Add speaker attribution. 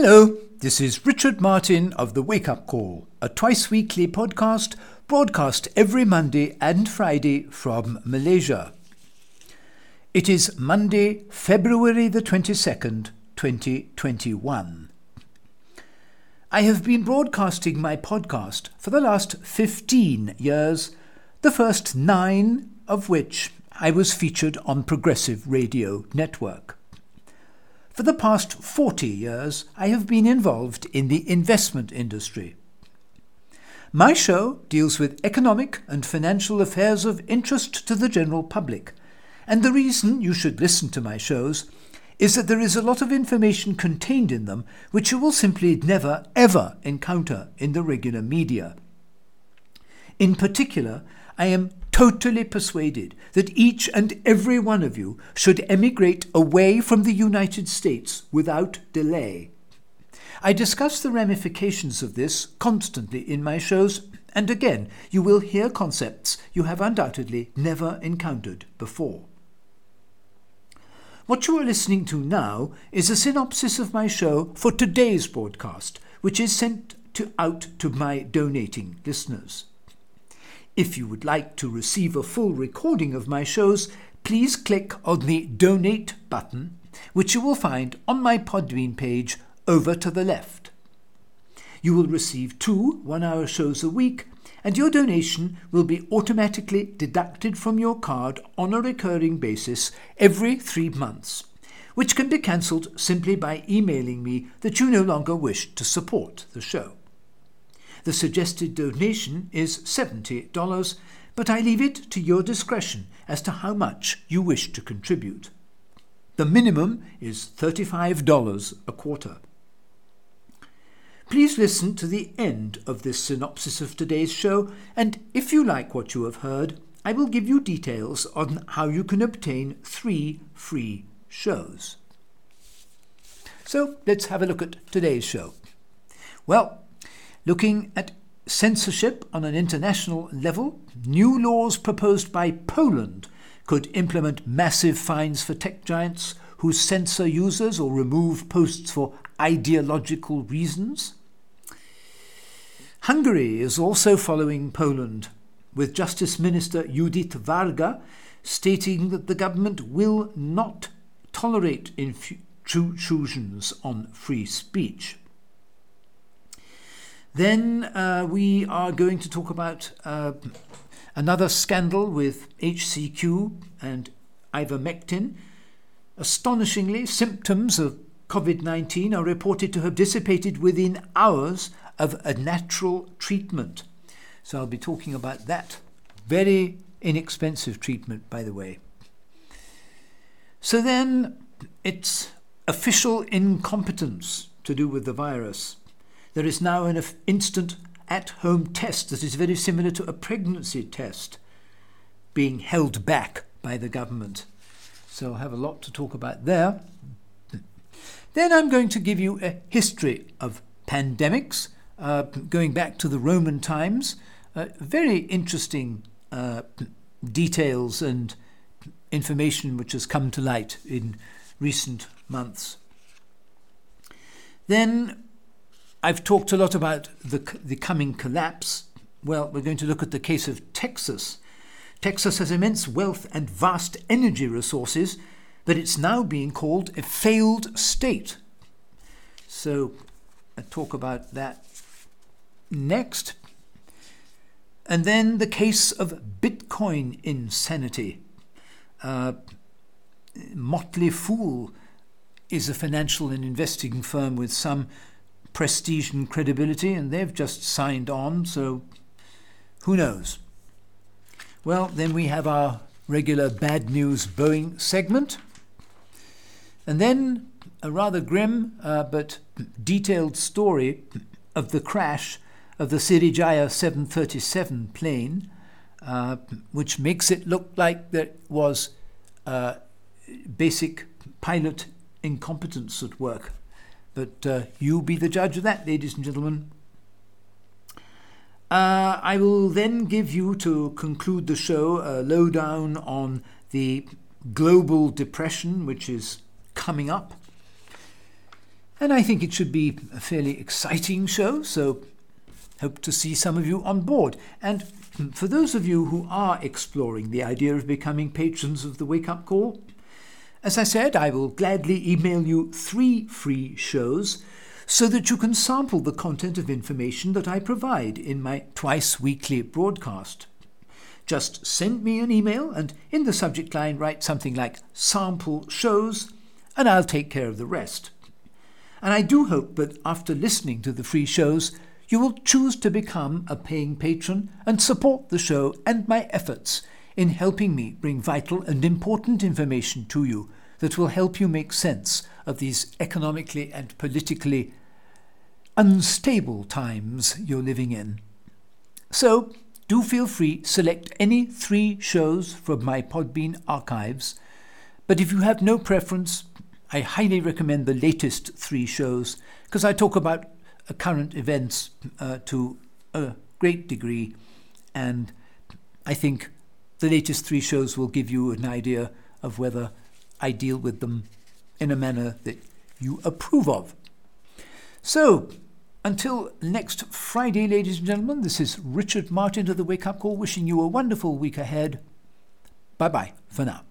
Speaker 1: Hello, this is Richard Martin of The Wake Up Call, a twice weekly podcast broadcast every Monday and Friday from Malaysia. It is Monday, February the 22nd, 2021. I have been broadcasting my podcast for the last 15 years, the first nine of which I was featured on Progressive Radio Network. For the past 40 years, I have been involved in the investment industry. My show deals with economic and financial affairs of interest to the general public, and the reason you should listen to my shows is that there is a lot of information contained in them which you will simply never, ever encounter in the regular media. In particular, I am totally persuaded that each and every one of you should emigrate away from the United States without delay. I discuss the ramifications of this constantly in my shows, and again, you will hear concepts you have undoubtedly never encountered before. What you are listening to now is a synopsis of my show for today's broadcast, which is sent to, out to my donating listeners. If you would like to receive a full recording of my shows, please click on the Donate button, which you will find on my Podbean page over to the left. You will receive two one hour shows a week and your donation will be automatically deducted from your card on a recurring basis every three months, which can be cancelled simply by emailing me that you no longer wish to support the show. The suggested donation is $70, but I leave it to your discretion as to how much you wish to contribute. The minimum is $35 a quarter. Please listen to the end of this synopsis of today's show, and if you like what you have heard, I will give you details on how you can obtain three free shows. So let's have a look at today's show. Well, looking at censorship on an international level, new laws proposed by Poland could implement massive fines for tech giants who censor users or remove posts for ideological reasons. Hungary is also following Poland, with Justice Minister Judith Varga stating that the government will not tolerate intrusions on free speech. Then uh, we are going to talk about uh, another scandal with HCQ and ivermectin. Astonishingly, symptoms of COVID 19 are reported to have dissipated within hours of a natural treatment. So I'll be talking about that. Very inexpensive treatment, by the way. So then it's official incompetence to do with the virus. There is now an instant at home test that is very similar to a pregnancy test being held back by the government. So I have a lot to talk about there. Then I'm going to give you a history of pandemics uh, going back to the Roman times. Uh, very interesting uh, details and information which has come to light in recent months. Then I've talked a lot about the, the coming collapse. Well, we're going to look at the case of Texas. Texas has immense wealth and vast energy resources, but it's now being called a failed state. So I talk about that next. And then the case of Bitcoin insanity. Uh, Motley Fool is a financial and investing firm with some prestige and credibility, and they've just signed on, so who knows? Well, then we have our regular bad news Boeing segment. And then a rather grim uh, but detailed story of the crash of the Sriwijaya 737 plane, uh, which makes it look like there was uh, basic pilot incompetence at work. But uh, you be the judge of that, ladies and gentlemen. Uh, I will then give you, to conclude the show, a lowdown on the global depression which is coming up. And I think it should be a fairly exciting show, so hope to see some of you on board. And for those of you who are exploring the idea of becoming patrons of the Wake Up Call, as I said, I will gladly email you three free shows so that you can sample the content of information that I provide in my twice weekly broadcast. Just send me an email and in the subject line write something like sample shows, and I'll take care of the rest. And I do hope that after listening to the free shows, you will choose to become a paying patron and support the show and my efforts in helping me bring vital and important information to you that will help you make sense of these economically and politically unstable times you're living in. So, do feel free select any three shows from my Podbean archives, but if you have no preference, I highly recommend the latest three shows because I talk about uh, current events uh, to a great degree, and I think the latest three shows will give you an idea of whether I deal with them in a manner that you approve of. So, until next Friday, ladies and gentlemen, this is Richard Martin of the Wake Up Call wishing you a wonderful week ahead. Bye bye for now.